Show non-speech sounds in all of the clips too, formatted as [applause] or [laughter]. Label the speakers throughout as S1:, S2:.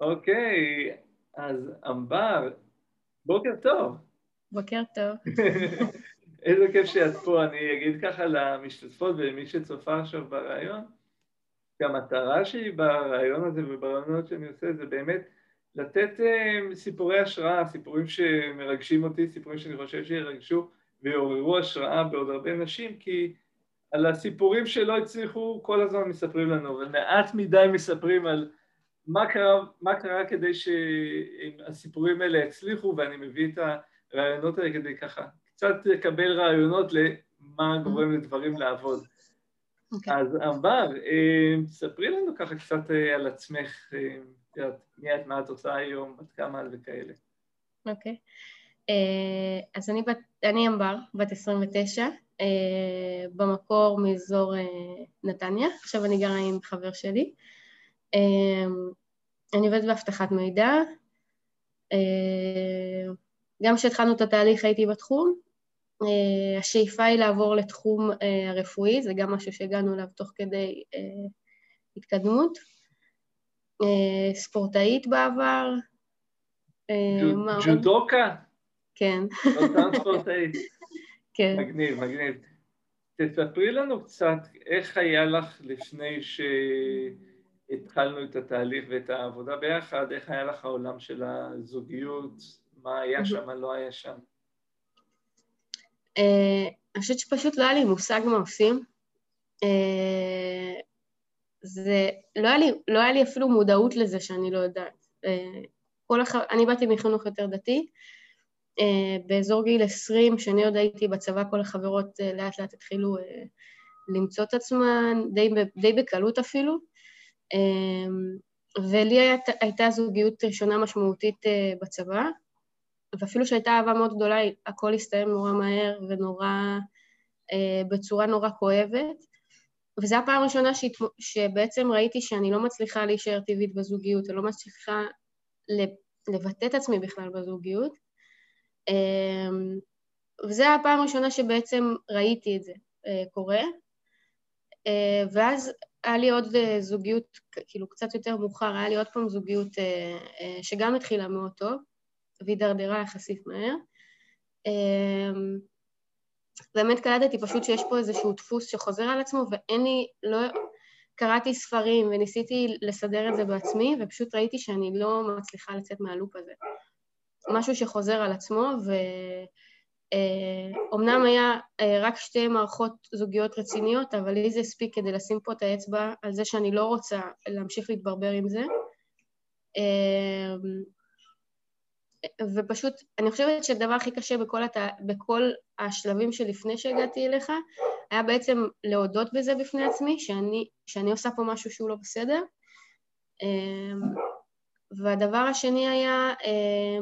S1: אוקיי, אז ענבר, בוקר טוב.
S2: בוקר טוב. [laughs]
S1: איזה כיף שאת פה. אני אגיד ככה למשתתפות ולמי שצופה עכשיו ברעיון, שהמטרה שלי ברעיון הזה וברעיונות שאני עושה זה באמת לתת uh, סיפורי השראה, סיפורים שמרגשים אותי, סיפורים שאני חושב שירגשו ויעוררו השראה בעוד הרבה נשים, כי על הסיפורים שלא הצליחו כל הזמן מספרים לנו, ומעט מדי מספרים על מה קרה, מה קרה כדי שהסיפורים האלה יצליחו, ואני מביא את הרעיונות האלה כדי ככה קצת לקבל רעיונות למה גורם לדברים לעבוד. Okay. אוקיי. אז ענבר, אה, ספרי לנו ככה קצת אה, על עצמך, אה, מי את, מה את עושה היום, בת כמה וכאלה.
S2: אוקיי. Okay. אז אני, בת, אני ענבר, בת 29, במקור מאזור נתניה, עכשיו אני גרה עם חבר שלי. אני עובדת באבטחת מידע. גם כשהתחלנו את התהליך הייתי בתחום. השאיפה היא לעבור לתחום הרפואי, זה גם משהו שהגענו אליו תוך כדי התקדמות. ספורטאית בעבר.
S1: ג'ודוקה?
S2: כן.
S1: אותם ספורטאית. [laughs]
S2: כן.
S1: מגניב, מגניב. תספרי לנו קצת איך היה לך לפני שהתחלנו את התהליך ואת העבודה ביחד, איך היה לך העולם של הזוגיות, מה היה שם, מה לא היה שם.
S2: אני חושבת שפשוט לא היה לי מושג מה עושים. זה, לא היה, לי, לא היה לי אפילו מודעות לזה שאני לא יודעת. כל הח... אני באתי מחינוך יותר דתי, באזור גיל 20, שאני עוד הייתי בצבא, כל החברות לאט לאט התחילו למצוא את עצמן, די, די בקלות אפילו. Uh, ולי היית, הייתה זוגיות ראשונה משמעותית uh, בצבא, ואפילו שהייתה אהבה מאוד גדולה, הכל הסתיים נורא מהר ונורא, uh, בצורה נורא כואבת. וזו הפעם הראשונה. שבעצם ראיתי שאני לא מצליחה להישאר טבעית בזוגיות, אני לא מצליחה לבטא את עצמי בכלל בזוגיות. אמ, וזו הפעם הראשונה שבעצם ראיתי את זה אה, קורה. אה, ואז היה לי עוד אה, זוגיות, כאילו קצת יותר מאוחר, היה לי עוד פעם זוגיות שגם התחילה מאוד טוב, והידרדרה יחסית מהר. אמ, באמת קלטתי פשוט שיש פה איזשהו דפוס שחוזר על עצמו, ואין לי, לא, קראתי ספרים וניסיתי לסדר את זה בעצמי, ופשוט ראיתי שאני לא מצליחה לצאת מהלופ הזה. משהו שחוזר על עצמו, ואומנם היה אה, רק שתי מערכות זוגיות רציניות, אבל לי זה הספיק כדי לשים פה את האצבע על זה שאני לא רוצה להמשיך להתברבר עם זה. אה, ופשוט, אני חושבת שהדבר הכי קשה בכל, הת... בכל השלבים שלפני שהגעתי אליך, היה בעצם להודות בזה בפני עצמי, שאני, שאני עושה פה משהו שהוא לא בסדר. אה, והדבר השני היה אה,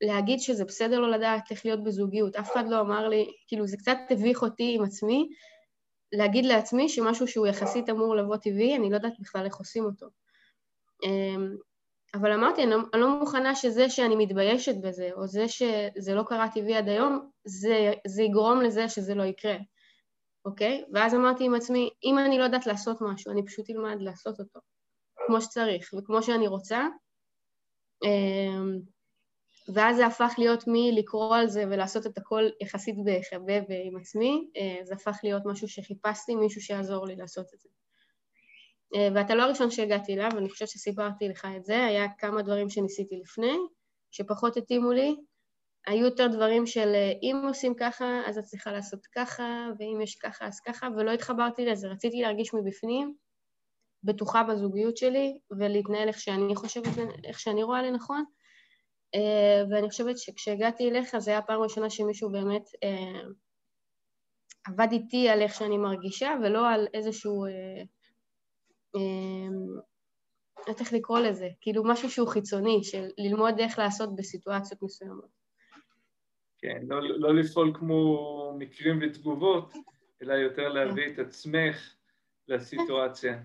S2: להגיד שזה בסדר לא לדעת איך להיות בזוגיות. אף אחד לא אמר לי, כאילו זה קצת הביך אותי עם עצמי, להגיד לעצמי שמשהו שהוא יחסית אמור לבוא טבעי, אני לא יודעת בכלל איך עושים אותו. אה, אבל אמרתי, לא, אני לא מוכנה שזה שאני מתביישת בזה, או זה שזה לא קרה טבעי עד היום, זה, זה יגרום לזה שזה לא יקרה, אוקיי? ואז אמרתי עם עצמי, אם אני לא יודעת לעשות משהו, אני פשוט אלמד לעשות אותו, כמו שצריך וכמו שאני רוצה. ואז זה הפך להיות מלקרוא על זה ולעשות את הכל יחסית בחבב עם עצמי, אה, זה הפך להיות משהו שחיפשתי, מישהו שיעזור לי לעשות את זה. אה, ואתה לא הראשון שהגעתי אליו, אני חושבת שסיפרתי לך את זה, היה כמה דברים שניסיתי לפני, שפחות התאימו לי. היו יותר דברים של אה, אם עושים ככה, אז את צריכה לעשות ככה, ואם יש ככה, אז ככה, ולא התחברתי לזה. רציתי להרגיש מבפנים בטוחה בזוגיות שלי, ולהתנהל איך שאני חושבת, איך שאני רואה לנכון. אה, ואני חושבת שכשהגעתי אליך, זו הייתה הפעם הראשונה שמישהו באמת עבד איתי על איך שאני מרגישה, ולא על איזשהו... לא יודעת איך לקרוא לזה, כאילו משהו שהוא חיצוני, של ללמוד איך לעשות בסיטואציות מסוימות.
S1: כן, לא, לא לפעול כמו מקרים ותגובות, אלא יותר להביא. את עצמך לסיטואציה.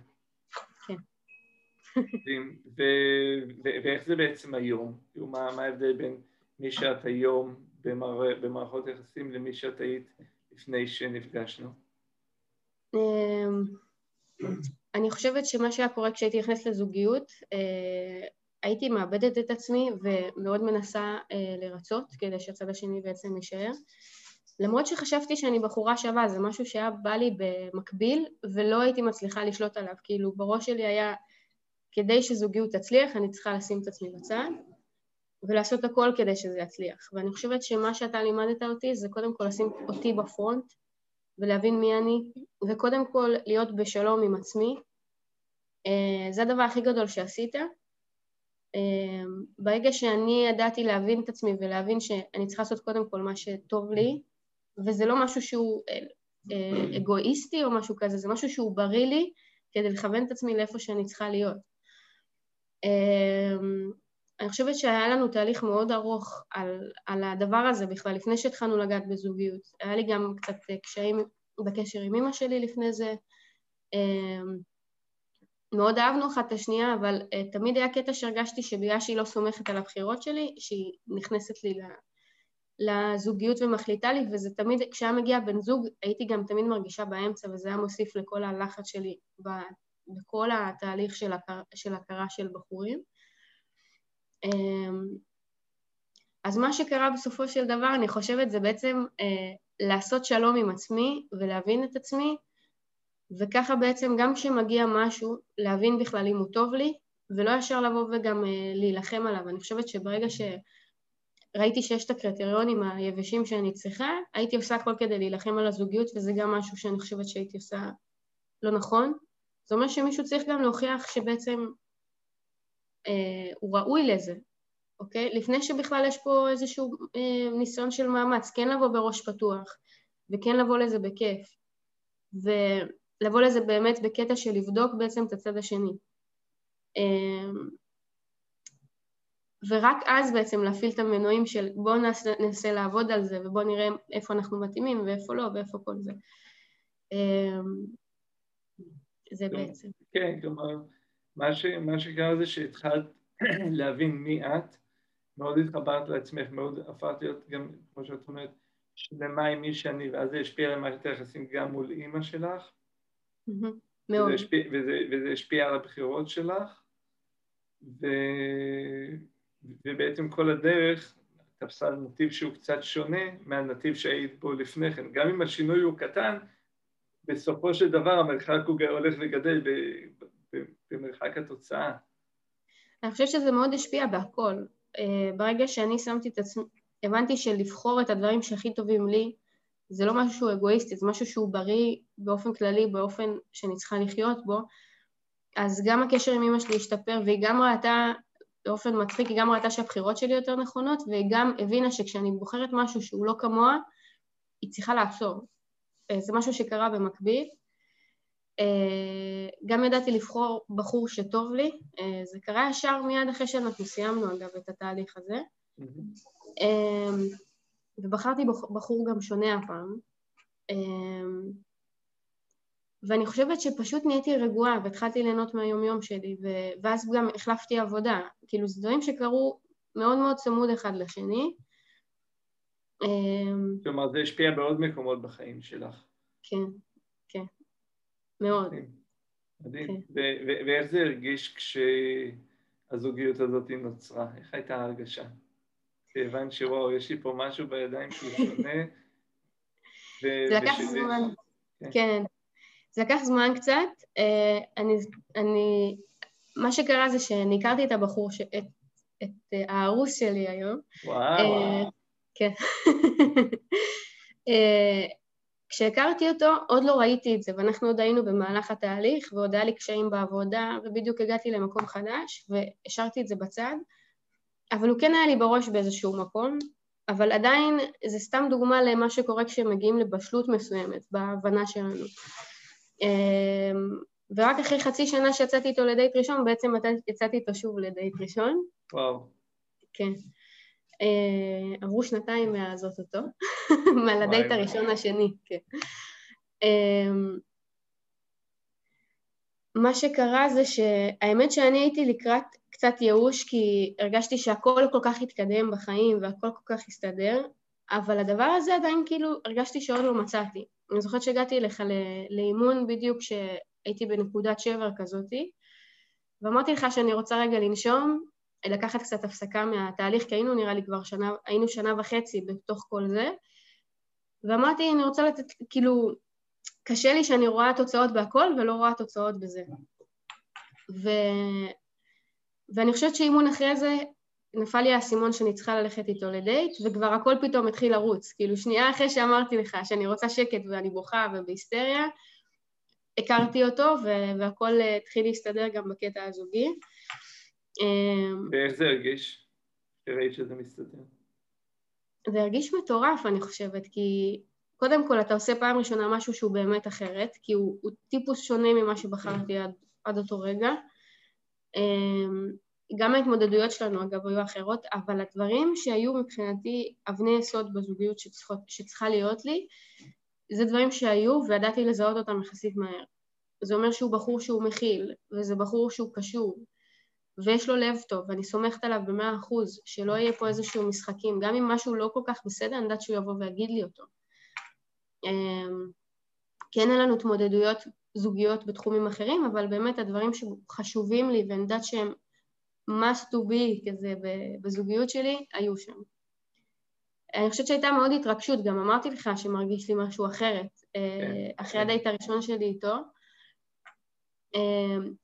S1: ואיך זה בעצם היום? כאילו, מה, ההבדל בין מי שאת היום במער, במערכות יחסים למי שאת היית לפני שנפגשנו?
S2: אמ, אני חושבת שמה שהיה קורה כשהייתי נכנסת לזוגיות, אה, הייתי מאבדת את עצמי ומאוד מנסה אה, לרצות כדי שהצד השני בעצם יישאר. למרות שחשבתי שאני בחורה שווה, זה משהו שהיה בא לי במקביל ולא הייתי מצליחה לשלוט עליו, כאילו בראש שלי היה כדי שזוגיות תצליח אני צריכה לשים את עצמי בצד ולעשות הכל כדי שזה יצליח. ואני חושבת שמה שאתה לימדת אותי זה קודם כל לשים אותי בפרונט ולהבין מי אני, וקודם כל להיות בשלום עם עצמי. אה, זה הדבר הכי גדול שעשית. אה, ברגע שאני ידעתי להבין את עצמי ולהבין שאני צריכה לעשות קודם כל מה שטוב לי, וזה לא משהו שהוא אה, אגואיסטי או משהו כזה, זה משהו שהוא בריא לי כדי לכוון את עצמי לאיפה שאני צריכה להיות. אני חושבת שהיה לנו תהליך מאוד ארוך על, על הדבר הזה בכלל, לפני שהתחלנו לגעת בזוגיות. היה לי גם קצת קשיים בקשר עם אמא שלי לפני זה. אמ, מאוד אהבנו אחת את השנייה, אבל אה, תמיד היה קטע שהרגשתי שבגלל שהיא לא סומכת על הבחירות שלי, שהיא נכנסת לי לזוגיות ומחליטה לי, וזה תמיד, כשהיה מגיע בן זוג, הייתי גם תמיד מרגישה באמצע, וזה היה מוסיף לכל הלחץ שלי בכל התהליך של, הכר, של הכרה של בחורים. אמ, אז מה שקרה בסופו של דבר, אני חושבת, זה בעצם אה, לעשות שלום עם עצמי ולהבין את עצמי, וככה בעצם גם כשמגיע משהו, להבין בכלל אם הוא טוב לי, ולא ישר לבוא וגם אה, להילחם עליו. אני חושבת שברגע שראיתי שיש את הקריטריונים היבשים שאני צריכה, הייתי עושה הכל כדי להילחם על הזוגיות, וזה גם משהו שאני חושבת שהייתי עושה לא נכון. זה אומר שמישהו צריך גם להוכיח שבעצם אה, הוא ראוי לזה, אוקיי? לפני שבכלל יש פה איזשהו אה, ניסיון של מאמץ, כן לבוא בראש פתוח, וכן לבוא לזה בכיף, ולבוא לזה באמת בקטע של לבדוק בעצם את הצד השני. אה, ורק אז בעצם להפעיל את המנועים של בואו ננסה, ננסה לעבוד על זה ובואו נראה איפה אנחנו מתאימים ואיפה לא ואיפה כל זה. אה, זה בעצם.
S1: כן, כלומר מה, ש, מה שקרה זה שהתחלת [clears throat] להבין מי את, מאוד התחברת לעצמך, מאוד הפכת להיות גם, כמו שאת אומרת, שלמה עם מי שאני, ואז זה השפיע על מערכת היחסים גם מול אימא שלך.
S2: מאוד.
S1: וזה השפיע, וזה, וזה השפיע על הבחירות שלך, ו, ובעצם כל הדרך תפסה נתיב שהוא קצת שונה מהנתיב שהיית בו לפני כן. גם אם השינוי הוא קטן, בסופו של דבר המרחק הוא הולך וגדל במרחק התוצאה.
S2: אני חושבת שזה מאוד השפיע בהכל. אה, ברגע שאני שמתי את עצמי, הבנתי שלבחור את הדברים שהכי טובים לי, זה לא משהו שהוא אגואיסטי, זה משהו שהוא בריא באופן כללי, באופן שאני צריכה לחיות בו, אז גם הקשר עם אמא שלי השתפר, והיא גם ראתה, באופן מצחיק, היא גם ראתה שהבחירות שלי יותר נכונות, והיא גם הבינה שכשאני בוחרת משהו שהוא לא כמוה, היא צריכה לעצור. אה, זה משהו שקרה במקביל, אה, גם ידעתי לבחור בחור שטוב לי, אה, זה קרה ישר מיד אחרי שאנחנו סיימנו אגב את התהליך הזה, אה, ובחרתי בחור גם שונה הפעם, ואני חושבת שפשוט נהייתי רגועה והתחלתי ליהנות מהיומיום שלי, ואז גם החלפתי עבודה, כאילו זה דברים שקרו מאוד מאוד צמוד אחד לשני.
S1: כלומר זה השפיע בעוד מקומות בחיים שלך.
S2: כן, כן. מאוד.
S1: מדהים. כן. ואיך זה הרגיש כשהזוגיות הזאת נוצרה? איך הייתה ההרגשה? שהבנת שוואו, יש לי פה משהו בידיים שהוא שונה. [laughs]
S2: זה לקח זמן, כן. כן. זה לקח זמן קצת. אה, אני, מה שקרה זה שאני הכרתי את הבחור. את, אה, הארוס שלי היום.
S1: וואו. אה,
S2: כן. כשהכרתי אותו עוד לא ראיתי את זה ואנחנו עוד היינו במהלך התהליך ועוד היה לי קשיים בעבודה ובדיוק הגעתי למקום חדש והשארתי את זה בצד. אבל הוא כן היה לי בראש באיזשהו מקום אבל עדיין זה סתם דוגמה למה שקורה כשמגיעים לבשלות מסוימת בהבנה שלנו. אמ, ורק אחרי חצי שנה שיצאתי איתו לדייט ראשון בעצם יצאתי איתו שוב לדייט ראשון.
S1: וואו.
S2: כן. אה, עברו שנתיים מאז אותו, [laughs] מהלדייט הראשון השני, כן. אה, מה שקרה זה שהאמת שאני הייתי לקראת קצת ייאוש כי הרגשתי שהכל כל כך התקדם בחיים והכל כל כך הסתדר, אבל הדבר הזה עדיין כאילו הרגשתי שעוד לא מצאתי. אני זוכרת שהגעתי אליך לאימון בדיוק כשהייתי בנקודת שבר כזאתי, ואמרתי לך שאני רוצה רגע לנשום לקחת קצת הפסקה מהתהליך, כי היינו נראה לי כבר שנה, היינו שנה וחצי בתוך כל זה, ואמרתי, אני רוצה לתת, כאילו, קשה לי שאני רואה תוצאות בהכל ולא רואה תוצאות בזה. ו... ואני חושבת שאימון אחרי זה, נפל לי האסימון שאני צריכה ללכת איתו לדייט, וכבר הכל פתאום התחיל לרוץ. כאילו, שנייה אחרי שאמרתי לך שאני רוצה שקט ואני בוכה ובהיסטריה, הכרתי אותו והכל התחיל להסתדר גם בקטע הזוגי.
S1: אמ, ואיך זה הרגיש? ראית שזה מסתדר.
S2: זה הרגיש מטורף, אני חושבת, כי קודם כל אתה עושה פעם ראשונה משהו שהוא באמת אחרת, כי הוא, הוא טיפוס שונה ממה שבחרתי עד, עד אותו רגע. אמ, גם ההתמודדויות שלנו אגב היו אחרות, אבל הדברים שהיו מבחינתי אבני יסוד בזוגיות שצריכות, שצריכה להיות לי, זה דברים שהיו וידעתי לזהות אותם יחסית מהר. זה אומר שהוא בחור שהוא מכיל, וזה בחור שהוא קשוב, ויש לו לב טוב, ואני סומכת עליו במאה אחוז, שלא יהיה פה איזשהו משחקים, גם אם משהו לא כל כך בסדר, אני יודעת שהוא יבוא ויגיד לי אותו. אמ, כן אין לנו התמודדויות זוגיות בתחומים אחרים, אבל באמת הדברים שחשובים לי ואני יודעת שהם must to be כזה בזוגיות שלי, היו שם. אני חושבת שהייתה מאוד התרגשות, גם אמרתי לך שמרגיש לי משהו אחרת. כן, אחרי כן. הדייט הראשון שלי איתו,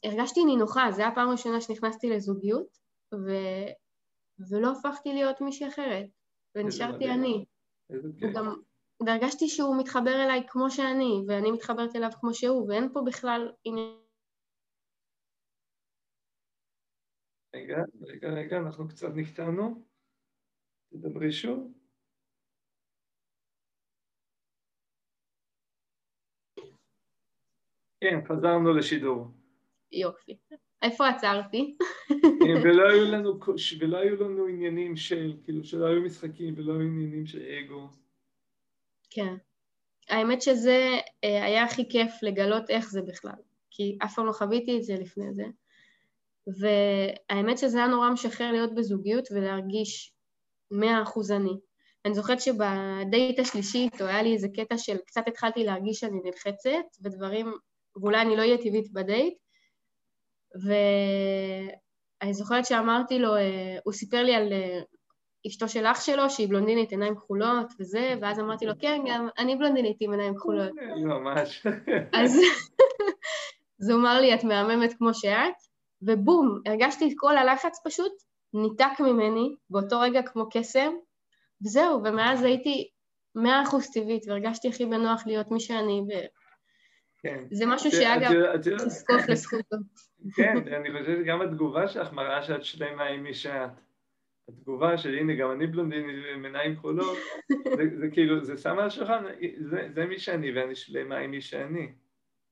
S2: הרגשתי נינוחה, זו הייתה הפעם הראשונה שנכנסתי לזוגיות, ו... ולא הפכתי להיות מישהי אחרת, ונשארתי אני. גם... והרגשתי שהוא מתחבר אליי כמו שאני, ואני מתחברת אליו כמו שהוא, ואין פה בכלל עניין...
S1: רגע, רגע, רגע, אנחנו קצת נקטענו. תדברי שוב. כן, חזרנו לשידור.
S2: יופי. איפה עצרתי?
S1: כן, ולא היו לנו, ולא היו לנו עניינים של, כאילו, שלא היו משחקים ולא היו עניינים של אגו.
S2: כן. האמת שזה אה, היה הכי כיף לגלות איך זה בכלל, כי אף פעם לא חוויתי את זה לפני זה. והאמת שזה היה נורא משחרר להיות בזוגיות ולהרגיש מאה אחוז אני. אני זוכרת שבדייט השלישי איתו היה לי איזה קטע של קצת התחלתי להרגיש שאני נלחצת ודברים ואולי אני לא אהיה טבעית בדייט. ואני זוכרת שאמרתי לו, אה, הוא סיפר לי על אה, אשתו של אח שלו, שהיא בלונדינית עיניים כחולות וזה, ואז אמרתי לו, כן, גם אני בלונדינית עם עיניים כחולות.
S1: ממש.
S2: אז, אז הוא אמר לי, את מהממת כמו שאת, ובום, הרגשתי את כל הלחץ פשוט, ניתק ממני באותו רגע כמו קסם, וזהו, ומאז הייתי מאה אחוז טבעית, והרגשתי הכי בנוח להיות מי שאני, כן. זה משהו שאגב, תזקוף לזכותו.
S1: כן, אני חושב שגם התגובה שלך מראה שאת שלמה עם מי שאת. התגובה של הנה גם אני בלונדינית עם עיניים כחולות, זה, זה כאילו, זה שם על השולחן, זה, זה מי שאני ואני שלמה עם מי שאני.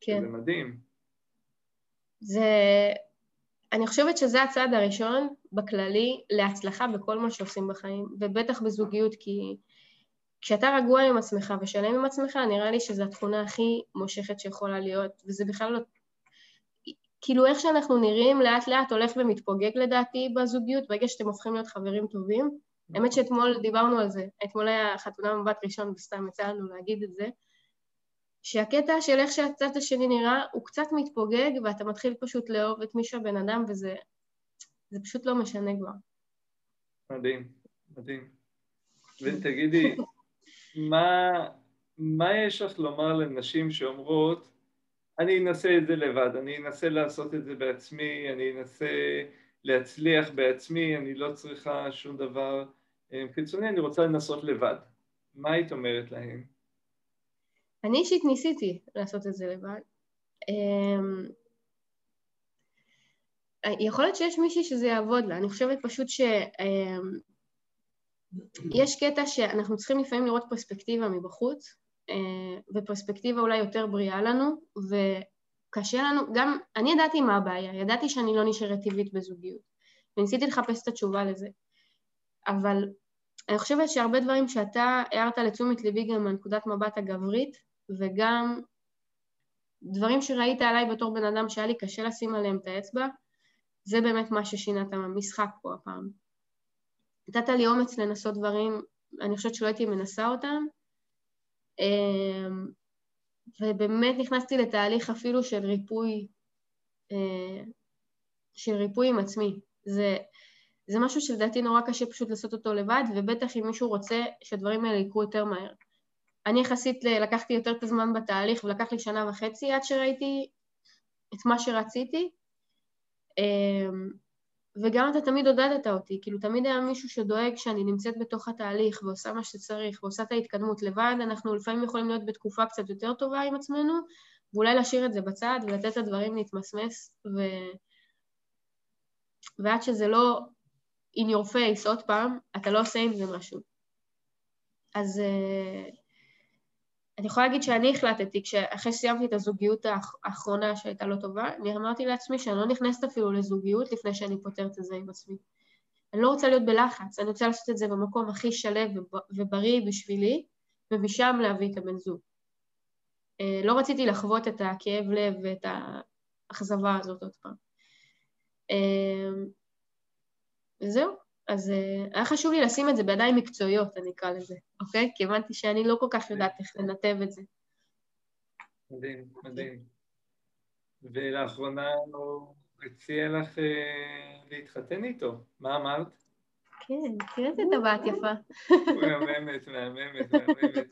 S1: כן. זה מדהים.
S2: זה, אני חושבת שזה הצעד הראשון בכללי להצלחה בכל מה שעושים בחיים, ובטח בזוגיות, כי כשאתה רגוע עם עצמך ושלם עם עצמך, נראה לי שזו התכונה הכי מושכת שיכולה להיות, וזה בכלל לא... כאילו איך שאנחנו נראים לאט לאט הולך ומתפוגג לדעתי בזוגיות, ברגע שאתם הופכים להיות חברים טובים. האמת שאתמול דיברנו על זה, אתמול היה חתונה מבט ראשון וסתם יצא לנו להגיד את זה, שהקטע של איך שהצד השני נראה הוא קצת מתפוגג ואתה מתחיל פשוט לאהוב את מי שהבן אדם וזה זה פשוט לא משנה כבר.
S1: מדהים, מדהים. ותגידי, מה, מה יש לך לומר לנשים שאומרות, אני אנסה את זה לבד, אני אנסה לעשות את זה בעצמי, אני אנסה להצליח בעצמי, אני לא צריכה שום דבר אה, חיצוני, אני רוצה לנסות לבד. מה היית אומרת להן?
S2: אני אישית ניסיתי לעשות את זה לבד. אמ, יכול להיות שיש מישהי שזה יעבוד לה, אני חושבת פשוט ש... יש קטע שאנחנו צריכים לפעמים לראות פרספקטיבה מבחוץ, אה, ופרספקטיבה אולי יותר בריאה לנו, וקשה לנו, גם, אני ידעתי מה הבעיה, ידעתי שאני לא נשארת טבעית בזוגיות, וניסיתי לחפש את התשובה לזה, אבל אני חושבת שהרבה דברים שאתה הערת לתשומת ליבי גם מנקודת מבט הגברית, וגם דברים שראית עליי בתור בן אדם שהיה לי קשה לשים עליהם את האצבע, זה באמת מה ששינה את המשחק פה הפעם. נתת לי אומץ לנסות דברים, אני חושבת שלא הייתי מנסה אותם, אמ, ובאמת נכנסתי לתהליך אפילו של ריפוי, אה, של ריפוי עם עצמי. זה, זה משהו שלדעתי נורא קשה פשוט לעשות אותו לבד, ובטח אם מישהו רוצה שהדברים האלה יקרו יותר מהר. אני יחסית לקחתי יותר את הזמן בתהליך, ולקח לי שנה וחצי עד שראיתי את מה שרציתי, אמ, וגם אתה תמיד עודדת אותי, כאילו תמיד היה מישהו שדואג שאני נמצאת בתוך התהליך ועושה מה שצריך ועושה את ההתקדמות לבד, אנחנו לפעמים יכולים להיות בתקופה קצת יותר טובה עם עצמנו, ואולי להשאיר את זה בצד ולתת לדברים להתמסמס, ו... ועד שזה לא in your face עוד פעם, אתה לא עושה עם זה משהו. אז uh, אני יכולה להגיד שאני החלטתי, אחרי שסיימתי את הזוגיות האחרונה שהייתה לא טובה, אני אמרתי לעצמי שאני לא נכנסת אפילו לזוגיות לפני שאני פותרת את זה עם עצמי. אני לא רוצה להיות בלחץ, אני רוצה לעשות את זה במקום הכי שלו ובריא בשבילי, ומשם להביא את הבן זוג. אה, לא רציתי לחוות את הכאב לב ואת האכזבה הזאת עוד פעם. אה, וזהו, אז uh, היה חשוב לי לשים את זה בידיים מקצועיות, אני אקרא לזה, אוקיי? כי הבנתי שאני לא כל כך יודעת איך לנתב את זה.
S1: מדהים, מדהים. ולאחרונה הוא הציע לך uh, להתחתן איתו, מה אמרת?
S2: כן, תראה איזה טבעת יפה.
S1: מהממת, מהממת, מהממת.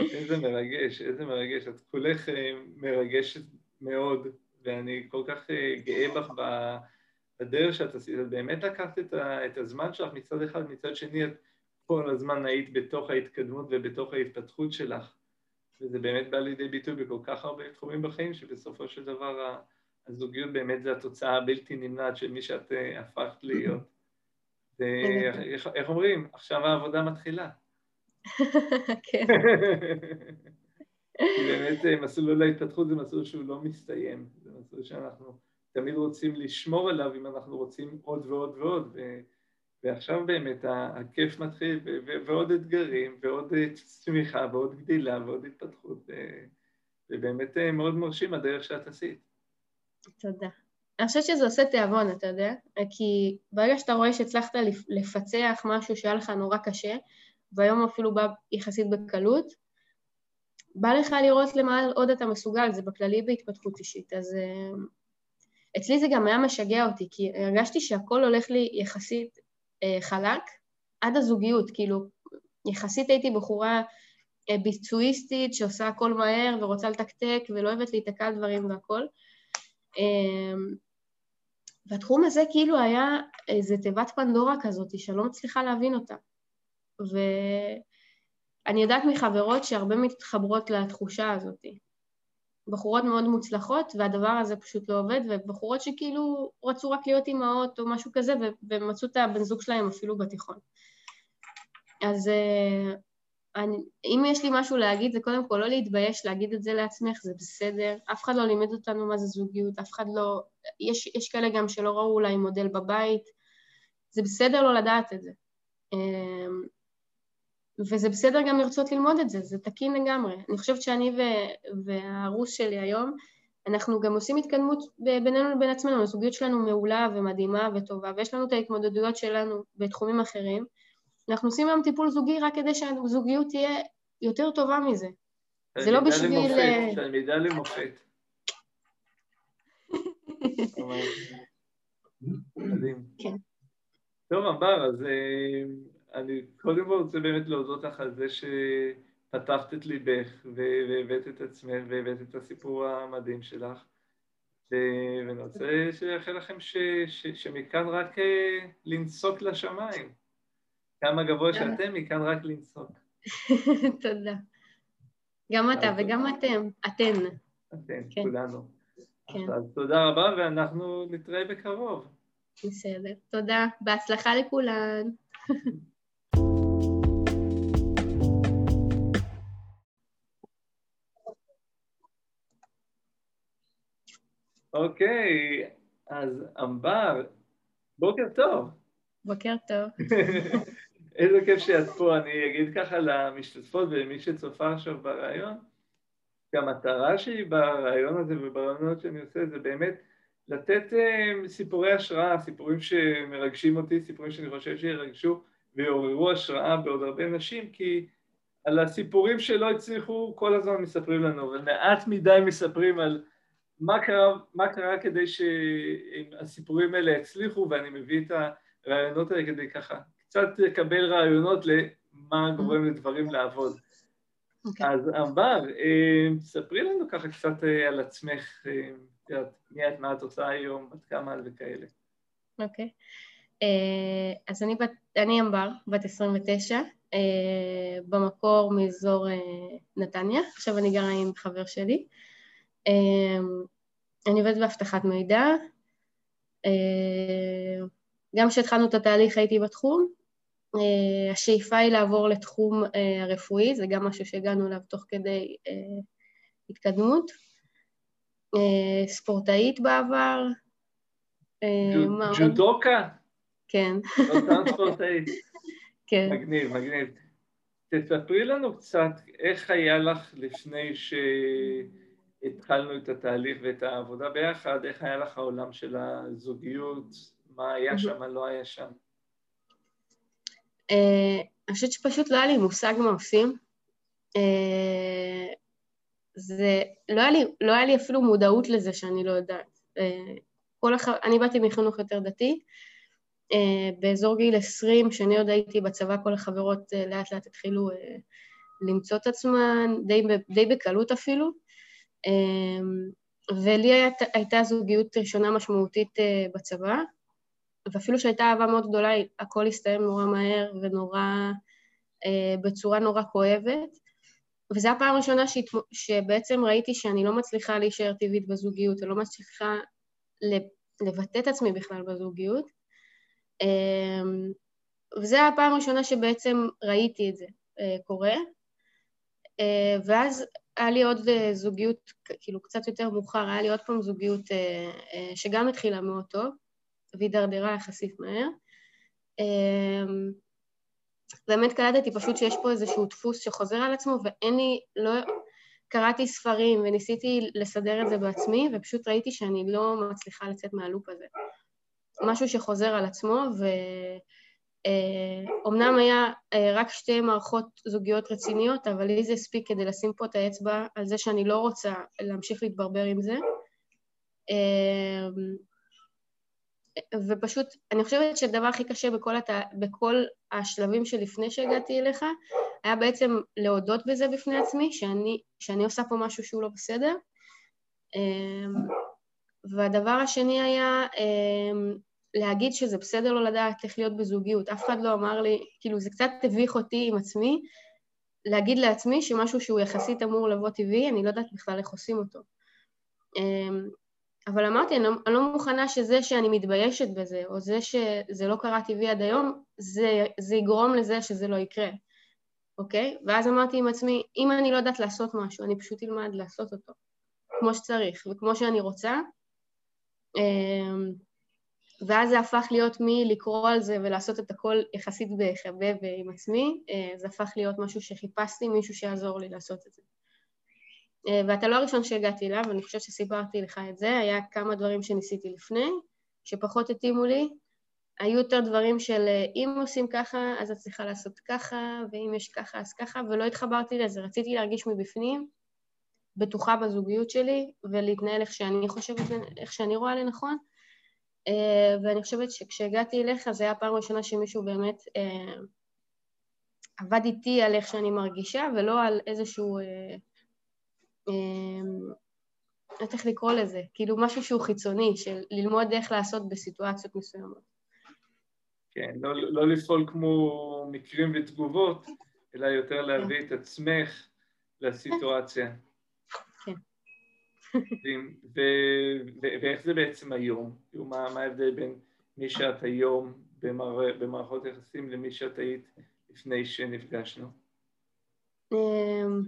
S1: איזה מרגש, איזה מרגש. את כולך אה, מרגשת מאוד, ואני כל כך גאה בך ב... בדרך שאת עשית, את באמת לקחת את, ה, את הזמן שלך מצד אחד, מצד שני את כל הזמן היית בתוך ההתקדמות ובתוך ההתפתחות שלך, וזה באמת בא לידי ביטוי בכל כך הרבה תחומים בחיים, שבסופו של דבר הזוגיות באמת זה התוצאה הבלתי נמנעת של מי שאת uh, הפכת להיות. [laughs] ואיך איך אומרים? עכשיו העבודה מתחילה. [laughs] כן. [laughs] באמת אה, מסלול ההתפתחות זה מסלול שהוא לא מסתיים, זה מסלול שאנחנו תמיד רוצים לשמור עליו אם אנחנו רוצים עוד ועוד ועוד, ועכשיו באמת הכיף מתחיל, ועוד אתגרים, ועוד צמיחה, ועוד גדילה, ועוד התפתחות, ובאמת אה, מאוד מרשים הדרך שאת עשית.
S2: תודה. אני חושבת שזה עושה תיאבון, אתה יודע? כי ברגע שאתה רואה שהצלחת לפצח משהו שהיה לך נורא קשה, והיום אפילו בא יחסית בקלות, בא לך לראות למה עוד אתה מסוגל, זה בכללי בהתפתחות אישית. אז אה, אצלי זה גם היה משגע אותי, כי הרגשתי שהכל הולך לי יחסית אה, חלק עד הזוגיות, כאילו יחסית הייתי בחורה אה, ביצועיסטית שעושה הכל מהר ורוצה לתקתק ולא אוהבת להיתקע על דברים והכל. אה, והתחום הזה כאילו היה איזה תיבת פנדורה כזאת שאני לא מצליחה להבין אותה. ואני יודעת מחברות שהרבה מתחברות לתחושה הזאת. בחורות מאוד מוצלחות, והדבר הזה פשוט לא עובד, ובחורות שכאילו רצו רק להיות אימהות או משהו כזה, ומצאו את הבן זוג שלהם אפילו בתיכון. אז אה, אני, אם יש לי משהו להגיד, זה קודם כל לא להתבייש להגיד את זה לעצמך, זה בסדר. אף אחד לא לימד אותנו מה זה זוגיות, אף אחד לא... יש, יש כאלה גם שלא ראו אולי מודל בבית, זה בסדר לא לדעת את זה. אה, וזה בסדר גם לרצות ללמוד את זה, זה תקין לגמרי. אני חושבת שאני ו- והרוס שלי היום, אנחנו גם עושים התקדמות בינינו לבין עצמנו, הזוגיות שלנו מעולה ומדהימה וטובה, ויש לנו את ההתמודדויות שלנו בתחומים אחרים. אנחנו עושים היום טיפול זוגי רק כדי שהזוגיות תהיה יותר טובה מזה. זה לא בשביל...
S1: תלמידה למופת. [laughs] מדהים. כן. טוב, עבר, אז אה, אני קודם כל רוצה באמת להודות לך על זה שפתחת את ליבך והבאת את עצמך והבאת את הסיפור המדהים שלך ואני רוצה שיאחל לכם ש, ש, שמכאן רק אה, לנסוק לשמיים. כמה גבוה שאתם, מכאן רק לנסוק. [laughs]
S2: תודה. גם אתה וגם אתם, אתן.
S1: אתן, כן. כולנו. כן. אז תודה רבה ואנחנו נתראה בקרוב.
S2: בסדר, תודה. בהצלחה לכולן. [laughs]
S1: אוקיי, אז אמבר, בוקר טוב.
S2: בוקר טוב. [laughs]
S1: איזה כיף שאת פה. אני אגיד ככה למשתתפות ולמי שצופה עכשיו ברעיון, שהמטרה שלי ברעיון הזה וברעיונות שאני עושה זה באמת לתת um, סיפורי השראה, סיפורים שמרגשים אותי, סיפורים שאני חושב שירגשו ויעוררו השראה בעוד הרבה נשים, כי על הסיפורים שלא הצליחו כל הזמן מספרים לנו, ומעט מדי מספרים על מה קרה, מה קרה כדי שהסיפורים האלה יצליחו, ואני מביא את. הרעיונות האלה כדי ככה קצת לקבל רעיונות למה גורם לדברים לעבוד. Okay. אוקיי. אז ענבר, אה, ספרי לנו ככה קצת אה, על עצמך, אה, מי את, מה את עושה היום, בת כמה וכאלה.
S2: אוקיי. Okay. אז אני, בת, אני ענבר, בת 29, במקור מאזור נתניה, עכשיו אני גרה עם חבר שלי. אני עובדת באבטחת מידע. גם כשהתחלנו את התהליך הייתי בתחום, אה, השאיפה היא לעבור לתחום אה, הרפואי, זה גם משהו שהגענו אליו תוך כדי אה, התקדמות. ספורטאית בעבר.
S1: ג'ודוקה?
S2: כן.
S1: ספורטאית. [laughs]
S2: כן.
S1: מגניב, מגניב. תספרי לנו קצת איך היה לך לפני שהתחלנו את התהליך ואת העבודה ביחד, איך היה לך העולם של הזוגיות, מה היה שם, מה לא היה שם.
S2: אה, אני חושבת שפשוט לא היה לי מושג מה עושים. אה, זה, לא היה, לי, לא היה לי אפילו מודעות לזה שאני לא יודעת. אה, כל הח... אני באתי מחינוך יותר דתי, באזור גיל 20, כשאני עוד הייתי בצבא, כל החברות לאט לאט התחילו למצוא את עצמן, די, די בקלות אפילו, ולי היית, הייתה זוגיות ראשונה משמעותית בצבא, ואפילו שהייתה אהבה מאוד גדולה, הכל הסתיים נורא מהר ונורא, אה, בצורה נורא כואבת. וזו הפעם הראשונה. שבעצם ראיתי שאני לא מצליחה להישאר טבעית בזוגיות, ולא מצליחה לבטא את עצמי בכלל בזוגיות. אה, וזו הפעם הראשונה שבעצם ראיתי את זה אה, קורה. אה, ואז היה לי עוד אה, זוגיות, כאילו קצת יותר מאוחר, היה לי עוד פעם זוגיות אה, אה, שגם התחילה מאוד טוב. והידרדרה יחסית מהר. אמ, באמת קלטתי פשוט שיש פה איזשהו דפוס שחוזר על עצמו ואין לי, לא, קראתי ספרים וניסיתי לסדר את זה בעצמי ופשוט ראיתי שאני לא מצליחה לצאת מהלופ הזה. משהו שחוזר על עצמו ואומנם אה, היה אה, רק שתי מערכות זוגיות רציניות, אבל לי זה הספיק כדי לשים פה את האצבע על זה שאני לא רוצה להמשיך להתברבר עם זה. אמ, ופשוט, אני חושבת שהדבר הכי קשה בכל, הת... בכל השלבים שלפני שהגעתי אליך, היה בעצם להודות בזה בפני עצמי, שאני, שאני עושה פה משהו שהוא לא בסדר. והדבר השני היה להגיד שזה בסדר לא לדעת איך להיות בזוגיות. אף אחד לא אמר לי, כאילו זה קצת הביך אותי עם עצמי, להגיד לעצמי שמשהו שהוא יחסית אמור לבוא טבעי, אני לא יודעת בכלל איך עושים אותו. אמ, אבל אמרתי, אני לא, אני לא מוכנה שזה שאני מתביישת בזה, או זה שזה לא קרה טבעי עד היום, זה, זה יגרום לזה שזה לא יקרה, אוקיי? ואז אמרתי עם עצמי, אם אני לא יודעת לעשות משהו, אני פשוט אלמד לעשות אותו, כמו שצריך וכמו שאני רוצה. אמ, ואז זה הפך להיות מלקרוא על זה ולעשות את הכל יחסית בחבב עם עצמי, אה, זה הפך להיות משהו שחיפשתי מישהו שיעזור לי לעשות את זה. אה, ואתה לא הראשון שהגעתי אליו, אני חושבת שסיפרתי לך את זה, היה כמה דברים שניסיתי לפני, שפחות התאימו לי, היו יותר דברים של אה, אם עושים ככה, אז את צריכה לעשות ככה, ואם יש ככה, אז ככה, ולא התחברתי לזה, רציתי להרגיש מבפנים, בטוחה בזוגיות שלי, ולהתנהל איך שאני חושבת, איך שאני רואה לנכון, ואני חושבת שכשהגעתי אליך, זו הייתה הפעם הראשונה שמישהו באמת עבד איתי על איך שאני מרגישה, ולא על איזשהו... לא יודעת איך לקרוא לזה, כאילו משהו שהוא חיצוני, של ללמוד איך לעשות בסיטואציות מסוימות.
S1: כן, לא, לא לפעול כמו מקרים ותגובות, אלא יותר להביא את עצמך לסיטואציה.
S2: כן.
S1: ואיך זה בעצם היום? כאילו, מה, ההבדל בין מי שאת היום במער, במערכות יחסים למי שאת היית לפני שנפגשנו?
S2: אמ,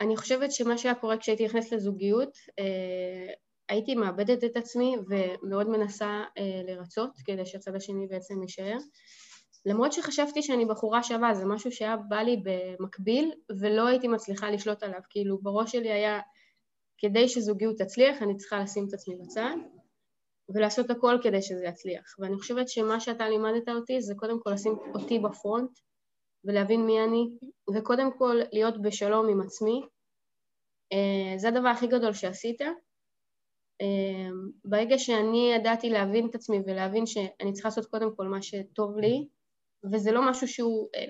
S2: אני חושבת שמה שהיה קורה כשהייתי נכנסת לזוגיות, אה, הייתי מאבדת את עצמי ומאוד מנסה אה, לרצות כדי שהצד השני בעצם יישאר. למרות שחשבתי שאני בחורה שווה, זה משהו שהיה בא לי במקביל ולא הייתי מצליחה לשלוט עליו, כאילו בראש שלי היה כדי שזוגיות תצליח אני צריכה לשים את עצמי בצד ולעשות הכל כדי שזה יצליח. ואני חושבת שמה שאתה לימדת אותי זה קודם כל לשים אותי בפרונט ולהבין מי אני, וקודם כל להיות בשלום עם עצמי. אה, זה הדבר הכי גדול שעשית. אמ, ברגע שאני ידעתי להבין את עצמי ולהבין שאני צריכה לעשות קודם כל מה שטוב לי, וזה לא משהו שהוא אה,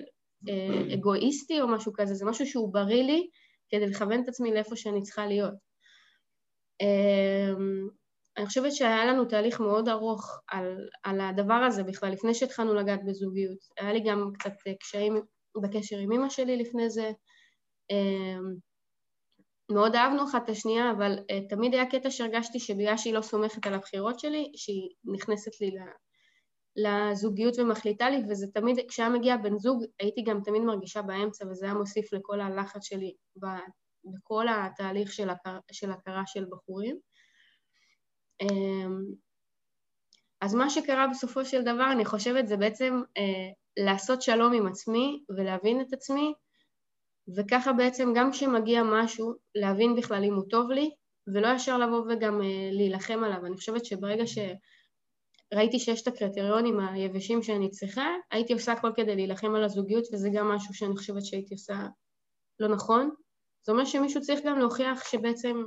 S2: אה, אגואיסטי או משהו כזה, זה משהו שהוא בריא לי כדי לכוון את עצמי לאיפה שאני צריכה להיות. אמ, אני חושבת שהיה לנו תהליך מאוד ארוך על, על הדבר הזה בכלל, לפני שהתחלנו לגעת בזוגיות. היה לי גם קצת קשיים בקשר עם אמא שלי לפני זה. אמ, מאוד אהבנו אחת את השנייה, אבל uh, תמיד היה קטע שהרגשתי שבגלל שהיא לא סומכת על הבחירות שלי, שהיא נכנסת לי לזוגיות ומחליטה לי, וזה תמיד, כשהיה מגיע בן זוג, הייתי גם תמיד מרגישה באמצע, וזה היה מוסיף לכל הלחץ שלי בכל התהליך של, הכר, של הכרה של בחורים. אמ, אז מה שקרה בסופו של דבר, אני חושבת, זה בעצם אה, לעשות שלום עם עצמי ולהבין את עצמי, וככה בעצם גם כשמגיע משהו, להבין בכלל אם הוא טוב לי, ולא ישר לבוא וגם אה, להילחם עליו. אני חושבת שברגע שראיתי שיש את הקריטריונים היבשים שאני צריכה, הייתי עושה הכל כדי להילחם על הזוגיות, וזה גם משהו שאני חושבת שהייתי עושה לא נכון. זה אומר שמישהו צריך גם להוכיח שבעצם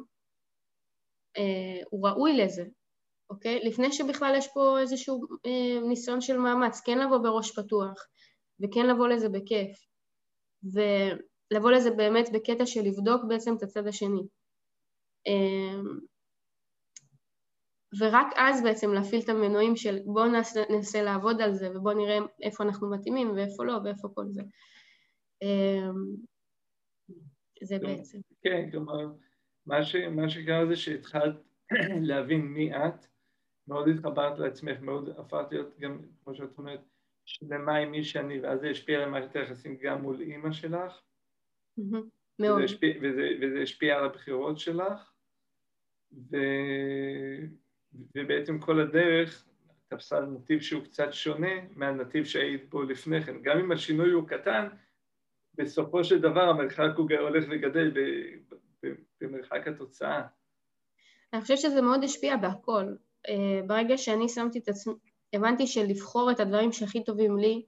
S2: אה, הוא ראוי לזה, אוקיי? לפני שבכלל יש פה איזשהו אה, ניסיון של מאמץ, כן לבוא בראש פתוח, וכן לבוא לזה בכיף, ולבוא לזה באמת בקטע של לבדוק בעצם את הצד השני. אה, ורק אז בעצם להפעיל את המנועים של בואו ננסה, ננסה לעבוד על זה ובואו נראה איפה אנחנו מתאימים ואיפה לא ואיפה כל זה. אה, זה בעצם.
S1: כן, כלומר, מה, ש, מה שקרה זה שהתחלת [clears throat] להבין מי את, מאוד התחברת לעצמך, מאוד הפכת להיות גם, כמו שאת אומרת, שלמה עם מי שאני, ואז זה השפיע על מערכת היחסים גם מול אימא שלך. מאוד. וזה השפיע, וזה, וזה השפיע על הבחירות שלך, ו, ובעצם כל הדרך תפסה נתיב שהוא קצת שונה מהנתיב שהיית בו לפני כן. גם אם השינוי הוא קטן, בסופו של דבר המרחק הוא הולך וגדל במרחק התוצאה.
S2: אני חושבת שזה מאוד השפיע בהכל. אה, ברגע שאני שמתי את עצמי, הבנתי שלבחור את הדברים שהכי טובים לי,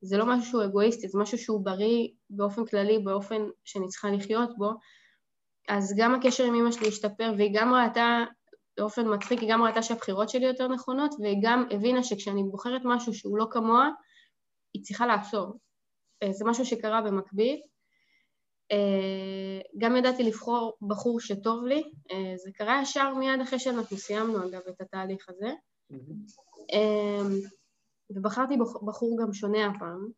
S2: זה לא משהו שהוא אגואיסטי, זה משהו שהוא בריא באופן כללי, באופן שאני צריכה לחיות בו, אז גם הקשר עם אמא שלי השתפר, והיא גם ראתה, באופן מצחיק, היא גם ראתה שהבחירות שלי יותר נכונות, והיא גם הבינה שכשאני בוחרת משהו שהוא לא כמוה, היא צריכה לעצור. אה, זה משהו שקרה במקביל. אה, גם ידעתי לבחור בחור שטוב לי, אה, זה קרה ישר מיד אחרי שאנחנו סיימנו אגב את התהליך הזה. ובחרתי בחור גם שונה הפעם.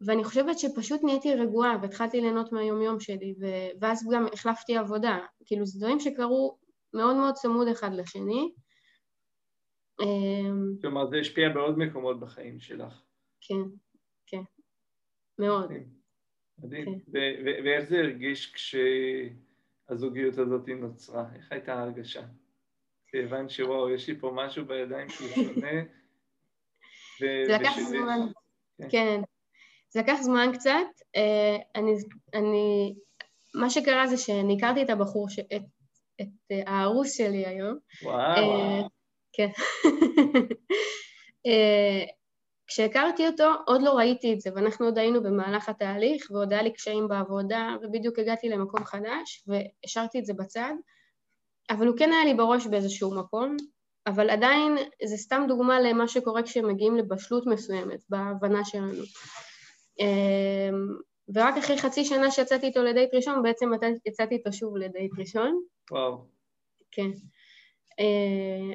S2: ואני חושבת שפשוט נהייתי רגועה והתחלתי ליהנות מהיומיום שלי, ואז גם החלפתי עבודה. כאילו, זה דברים שקרו מאוד מאוד צמוד אחד לשני.
S1: כלומר, זה השפיע בעוד מקומות בחיים שלך.
S2: כן, כן, מאוד.
S1: מדהים. כן. ואיך זה הרגיש כשהזוגיות הזאת נוצרה? איך הייתה ההרגשה? הבנת שוואו, יש לי פה משהו בידיים שהוא שונה.
S2: זה לקח זמן, כן. כן. זה לקח זמן קצת. אה, אני, מה שקרה זה שאני הכרתי את הבחור. את, את הארוס שלי היום.
S1: וואו. אה,
S2: כן. אה, כשהכרתי אותו עוד לא ראיתי את זה ואנחנו עוד היינו במהלך התהליך ועוד היה לי קשיים בעבודה ובדיוק הגעתי למקום חדש והשארתי את זה בצד. אבל הוא כן היה לי בראש באיזשהו מקום אבל עדיין זה סתם דוגמה למה שקורה כשמגיעים לבשלות מסוימת בהבנה שלנו. אמ, ורק אחרי חצי שנה שיצאתי איתו לדייט ראשון בעצם יצאתי איתו שוב לדייט ראשון.
S1: וואו.
S2: כן. אה,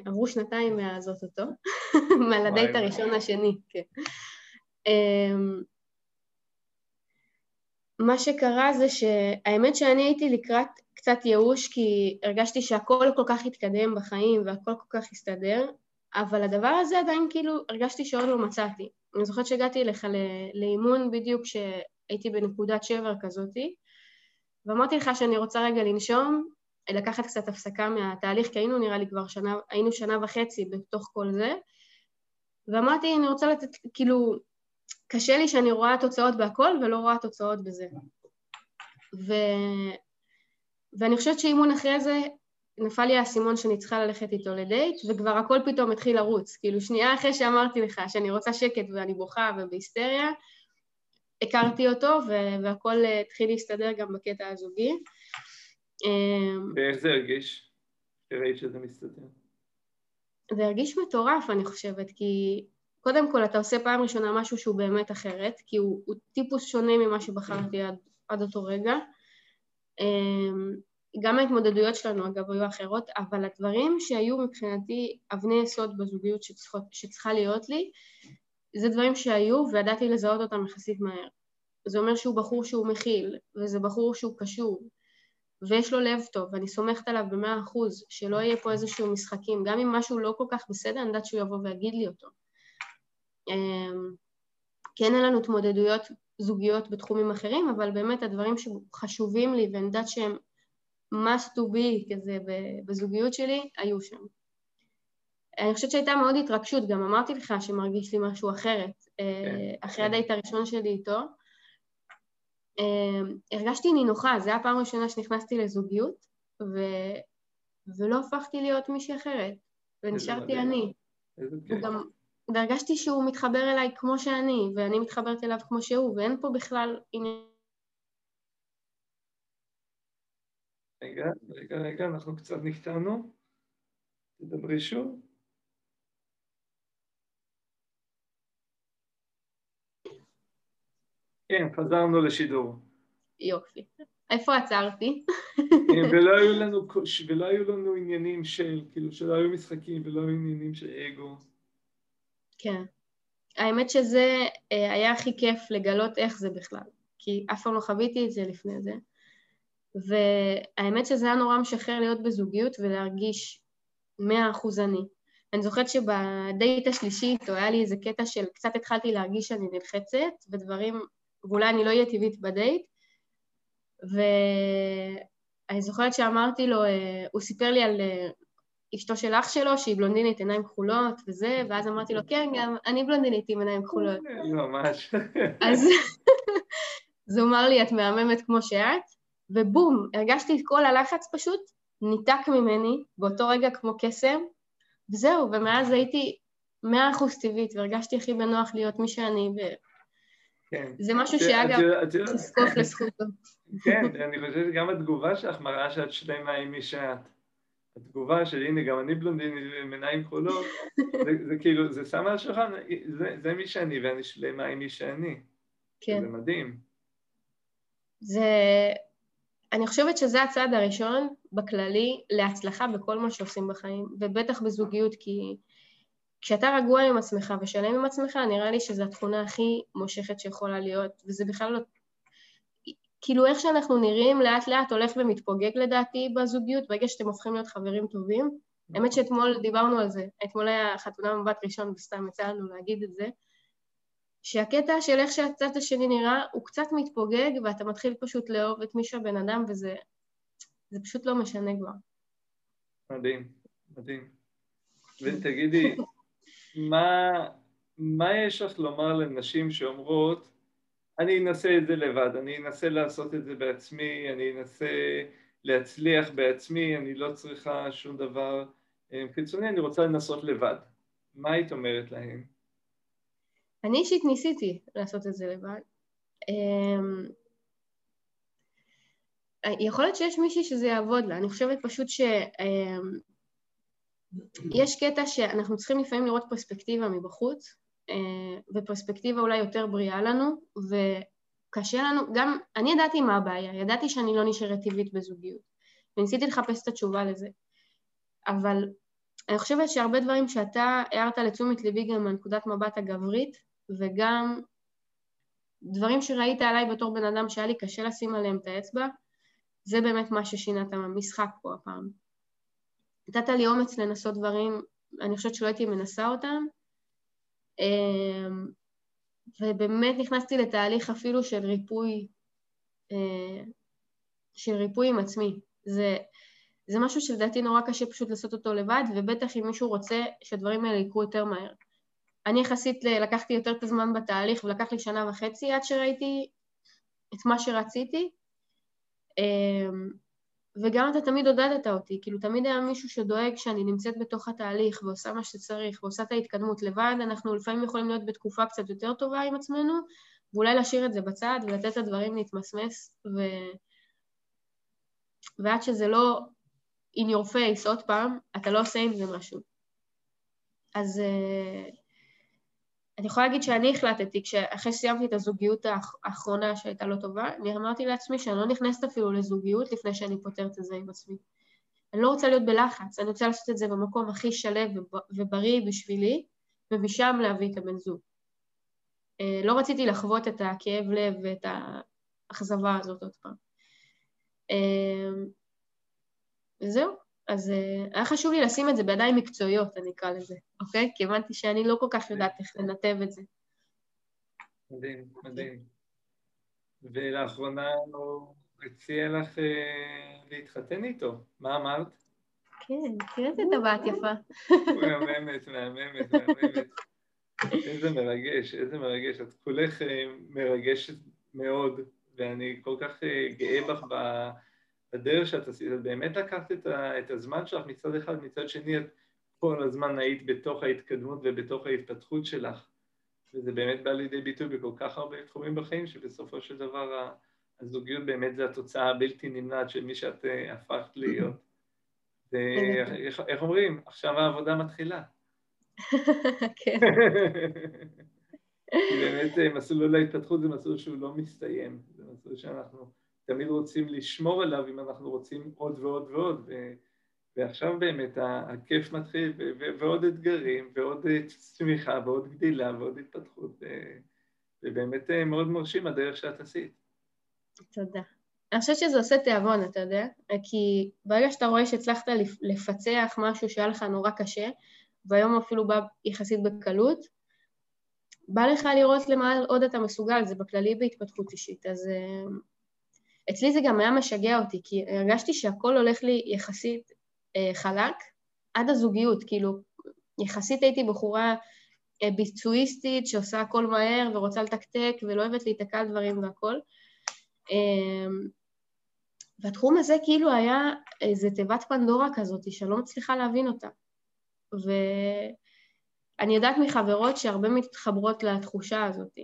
S2: עברו שנתיים מאז אותו, [laughs] מהלדייט הראשון השני, כן. אה, מה שקרה זה שהאמת שאני הייתי לקראת קצת ייאוש כי הרגשתי שהכל כל כך התקדם בחיים והכל כל כך הסתדר, אבל הדבר הזה עדיין כאילו הרגשתי שעוד לא מצאתי. אני זוכרת שהגעתי אליך לאימון בדיוק כשהייתי בנקודת שבר כזאתי, ואמרתי לך שאני רוצה רגע לנשום לקחת קצת הפסקה מהתהליך, כי היינו נראה לי כבר שנה, היינו שנה וחצי בתוך כל זה, ואמרתי, אני רוצה לתת, כאילו, קשה לי שאני רואה תוצאות בהכל ולא רואה תוצאות בזה. ו... ואני חושבת שאימון אחרי זה, נפל לי האסימון שאני צריכה ללכת איתו לדייט, וכבר הכל פתאום התחיל לרוץ. כאילו, שנייה אחרי שאמרתי לך שאני רוצה שקט ואני בוכה ובהיסטריה, הכרתי אותו והכל התחיל להסתדר גם בקטע הזוגי. אמ,
S1: ואיך זה הרגיש? ראית שזה מסתדר.
S2: זה הרגיש מטורף, אני חושבת, כי קודם כל אתה עושה פעם ראשונה משהו שהוא באמת אחרת, כי הוא, הוא טיפוס שונה ממה שבחרתי עד, עד אותו רגע. אמ, גם ההתמודדויות שלנו אגב היו אחרות, אבל הדברים שהיו מבחינתי אבני יסוד בזוגיות שצריכות, שצריכה להיות לי, זה דברים שהיו וידעתי לזהות אותם יחסית מהר. זה אומר שהוא בחור שהוא מכיל, וזה בחור שהוא קשור, ויש לו לב טוב, ואני סומכת עליו במאה אחוז, שלא יהיה פה איזשהו משחקים, גם אם משהו לא כל כך בסדר, אני יודעת שהוא יבוא ויגיד לי אותו. אמ, כן אין לנו התמודדויות זוגיות בתחומים אחרים, אבל באמת הדברים שחשובים לי ואני יודעת שהם must to be כזה בזוגיות שלי, היו שם. אני חושבת שהייתה מאוד התרגשות, גם אמרתי לך שמרגיש לי משהו אחרת. אה, כן, אחרי כן. הדייט הראשון שלי איתו, הרגשתי נינוחה, זו הייתה הפעם הראשונה שנכנסתי לזוגיות, ו... ולא הפכתי להיות מישהי אחרת, ונשארתי אני. גם... והרגשתי שהוא מתחבר אליי כמו שאני, ואני מתחברת אליו כמו שהוא, ואין פה בכלל עניין...
S1: רגע, רגע, רגע, אנחנו קצת נקטענו. תדברי שוב. כן, חזרנו לשידור.
S2: יופי. איפה עצרתי?
S1: ולא היו לנו, ולא היו לנו עניינים של, כאילו, שלא היו משחקים ולא היו עניינים של אגו.
S2: כן. האמת שזה אה, היה הכי כיף לגלות איך זה בכלל, כי אף פעם לא חוויתי את זה לפני זה. והאמת שזה היה נורא משחרר להיות בזוגיות ולהרגיש מאה אחוז אני. אני זוכרת שבדייט השלישי איתו היה לי איזה קטע של קצת התחלתי להרגיש שאני נלחצת ודברים, ואולי אני לא אהיה טבעית בדייט, ואני זוכרת שאמרתי לו, אה, הוא סיפר לי על אה, אשתו של אח שלו, שהיא בלונדינית עיניים כחולות וזה, ואז אמרתי לו, כן, גם אני בלונדינית עם עיניים כחולות.
S1: ממש. [laughs]
S2: אז, [laughs] אז הוא אמר לי, את מהממת כמו שאת, ובום, הרגשתי את כל הלחץ פשוט ניתק ממני באותו רגע כמו קסם, וזהו, ומאז הייתי מאה אחוז טבעית, והרגשתי הכי בנוח להיות מי שאני, ו... כן. זה משהו שאגב, תזקוף לזכותו.
S1: כן, אני חושב שגם התגובה שלך מראה שאת שלמה עם מי שאת. התגובה של הנה גם אני בלונדינית עם עיניים כחולות, [laughs] זה, זה כאילו, זה שם על השולחן, זה, זה מי שאני ואני שלמה עם מי שאני. כן. זה מדהים.
S2: זה, אני חושבת שזה הצעד הראשון בכללי להצלחה בכל מה שעושים בחיים, ובטח בזוגיות, כי כשאתה רגוע עם עצמך ושלם עם עצמך, נראה לי שזו התכונה הכי מושכת שיכולה להיות, וזה בכלל לא... כאילו איך שאנחנו נראים לאט לאט הולך ומתפוגג לדעתי בזוגיות, ברגע שאתם הופכים להיות חברים טובים. האמת שאתמול דיברנו על זה, אתמול היה חתונה מבט ראשון וסתם יצא לנו להגיד את זה, שהקטע של איך שהצד השני נראה הוא קצת מתפוגג ואתה מתחיל פשוט לאהוב את מי שהבן אדם וזה זה פשוט לא משנה כבר.
S1: מדהים, מדהים. ותגידי, מה, מה יש לך לומר לנשים שאומרות, אני אנסה את זה לבד, אני אנסה לעשות את זה בעצמי, אני אנסה להצליח בעצמי, אני לא צריכה שום דבר אה, חיצוני, אני רוצה לנסות לבד. מה היית אומרת להן?
S2: אני אישית ניסיתי לעשות את זה לבד. אמ, יכול להיות שיש מישהי שזה יעבוד לה, אני חושבת פשוט שיש אמ, קטע שאנחנו צריכים לפעמים לראות פרספקטיבה מבחוץ, אה, ופרספקטיבה אולי יותר בריאה לנו, וקשה לנו, גם אני ידעתי מה הבעיה, ידעתי שאני לא נשארת טבעית בזוגיות, וניסיתי לחפש את התשובה לזה, אבל אני חושבת שהרבה דברים שאתה הערת לתשומת ליבי גם מהנקודת מבט הגברית, וגם דברים שראית עליי בתור בן אדם שהיה לי קשה לשים עליהם את האצבע, זה באמת מה ששינה את המשחק פה הפעם. נתת לי אומץ לנסות דברים, אני חושבת שלא הייתי מנסה אותם, אמ, ובאמת נכנסתי לתהליך אפילו של ריפוי, אה, של ריפוי עם עצמי. זה, זה משהו שלדעתי נורא קשה פשוט לעשות אותו לבד, ובטח אם מישהו רוצה שהדברים האלה יקרו יותר מהר. אני יחסית לקחתי יותר את הזמן בתהליך ולקח לי שנה וחצי עד שראיתי את מה שרציתי אמ, וגם אתה תמיד עודדת אותי, כאילו תמיד היה מישהו שדואג שאני נמצאת בתוך התהליך ועושה מה שצריך ועושה את ההתקדמות לבד, אנחנו לפעמים יכולים להיות בתקופה קצת יותר טובה עם עצמנו ואולי להשאיר את זה בצד ולתת לדברים להתמסמס ו... ועד שזה לא in your face עוד פעם, אתה לא עושה עם זה משהו. אז uh, אני יכולה להגיד שאני החלטתי, אחרי שסיימתי את הזוגיות האחרונה שהייתה לא טובה, אני אמרתי לעצמי שאני לא נכנסת אפילו לזוגיות לפני שאני פותרת את זה עם עצמי. אני לא רוצה להיות בלחץ, אני רוצה לעשות את זה במקום הכי שלב ובריא בשבילי, ומשם להביא את הבן זוג. אה, לא רציתי לחוות את הכאב לב ואת האכזבה הזאת עוד פעם. אה, וזהו, אז אה, היה חשוב לי לשים את זה בידיים מקצועיות, אני אקרא לזה, אוקיי? כי הבנתי שאני לא כל כך יודעת איך לנתב את זה.
S1: מדהים, מדהים. ולאחרונה הוא הציע לך להתחתן איתו, מה אמרת?
S2: כן, תראית את הבת יפה.
S1: מהממת, מהממת, מהממת. איזה מרגש, איזה מרגש. את כולך אה, מרגשת מאוד, ואני כל כך אה, גאה בך בדרך שאת עשית. את באמת לקחת את, את הזמן שלך מצד אחד, מצד שני את כל הזמן היית בתוך ההתקדמות ובתוך ההתפתחות שלך. וזה באמת בא לידי ביטוי בכל כך הרבה תחומים בחיים, שבסופו של דבר הזוגיות באמת זה התוצאה הבלתי נמנעת של מי שאת אה, הפכת להיות. ואיך אומרים? עכשיו העבודה מתחילה. [laughs] כן. באמת אה, מסלול ההתפתחות זה מסלול שהוא לא מסתיים, זה מסלול שאנחנו תמיד רוצים לשמור עליו אם אנחנו רוצים עוד ועוד ועוד. ועכשיו באמת הכיף מתחיל. ועוד אתגרים, ועוד אה, צמיחה, ועוד גדילה, ועוד התפתחות, ובאמת מאוד מרשים הדרך שאת עשית.
S2: תודה. אני חושבת שזה עושה תיאבון, אתה יודע? כי ברגע שאתה רואה שהצלחת לפצח משהו שהיה לך נורא קשה, והיום אפילו בא יחסית בקלות, בא לך לראות למה עוד אתה מסוגל, זה בכללי בהתפתחות אישית. אז אצלי זה גם היה משגע אותי, כי הרגשתי שהכל הולך לי יחסית uh, חלק עד הזוגיות, כאילו, יחסית הייתי בחורה uh, ביצועיסטית שעושה הכל מהר ורוצה לתקתק ולא אוהבת להיתקע על דברים והכל. Uh, והתחום הזה כאילו היה איזה תיבת פנדורה כזאת שאני לא מצליחה להבין אותה. ואני יודעת מחברות שהרבה מתחברות לתחושה הזאת.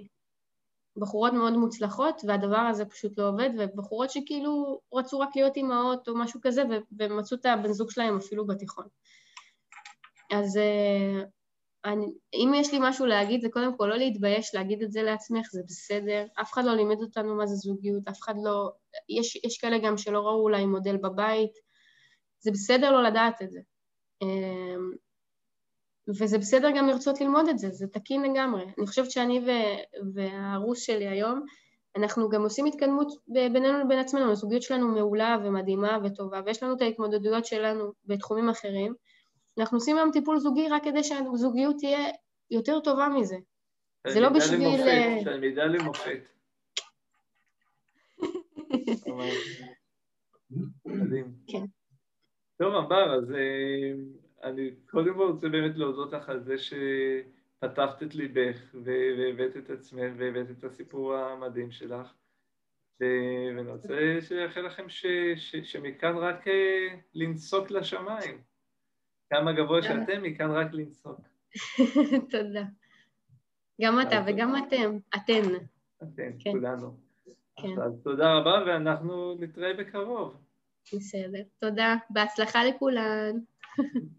S2: בחורות מאוד מוצלחות, והדבר הזה פשוט לא עובד, ובחורות שכאילו רצו רק להיות אימהות או משהו כזה, ומצאו את הבן זוג שלהם אפילו בתיכון. אז אה, אני, אם יש לי משהו להגיד, זה קודם כל לא להתבייש להגיד את זה לעצמך, זה בסדר. אף אחד לא לימד אותנו מה זה זוגיות, אף אחד לא... יש, יש כאלה גם שלא ראו אולי מודל בבית, זה בסדר לא לדעת את זה. וזה בסדר גם לרצות ללמוד את זה, זה תקין לגמרי. אני חושבת שאני והרוס שלי היום, אנחנו גם עושים התקדמות בינינו לבין עצמנו, הזוגיות שלנו מעולה ומדהימה וטובה, ויש לנו את ההתמודדויות שלנו בתחומים אחרים. אנחנו עושים היום טיפול זוגי רק כדי שהזוגיות תהיה יותר טובה מזה. זה לא בשביל...
S1: תלמידה למופת. [laughs] מדהים. כן. טוב, אמר, אז אה, אני קודם כל רוצה באמת להודות לך על זה שפתחת את ליבך והבאת את עצמך והבאת את הסיפור המדהים שלך. ואני רוצה שיאחל לכם ש, ש, שמכאן רק אה, לנסוק לשמיים. כמה גבוה שאתם, מכאן רק לנסוק. [laughs]
S2: תודה. גם אתה וגם אתם, אתן.
S1: אתן, כן. כולנו. כן. אז תודה רבה, ואנחנו נתראה בקרוב.
S2: בסדר. תודה. בהצלחה לכולן. [laughs]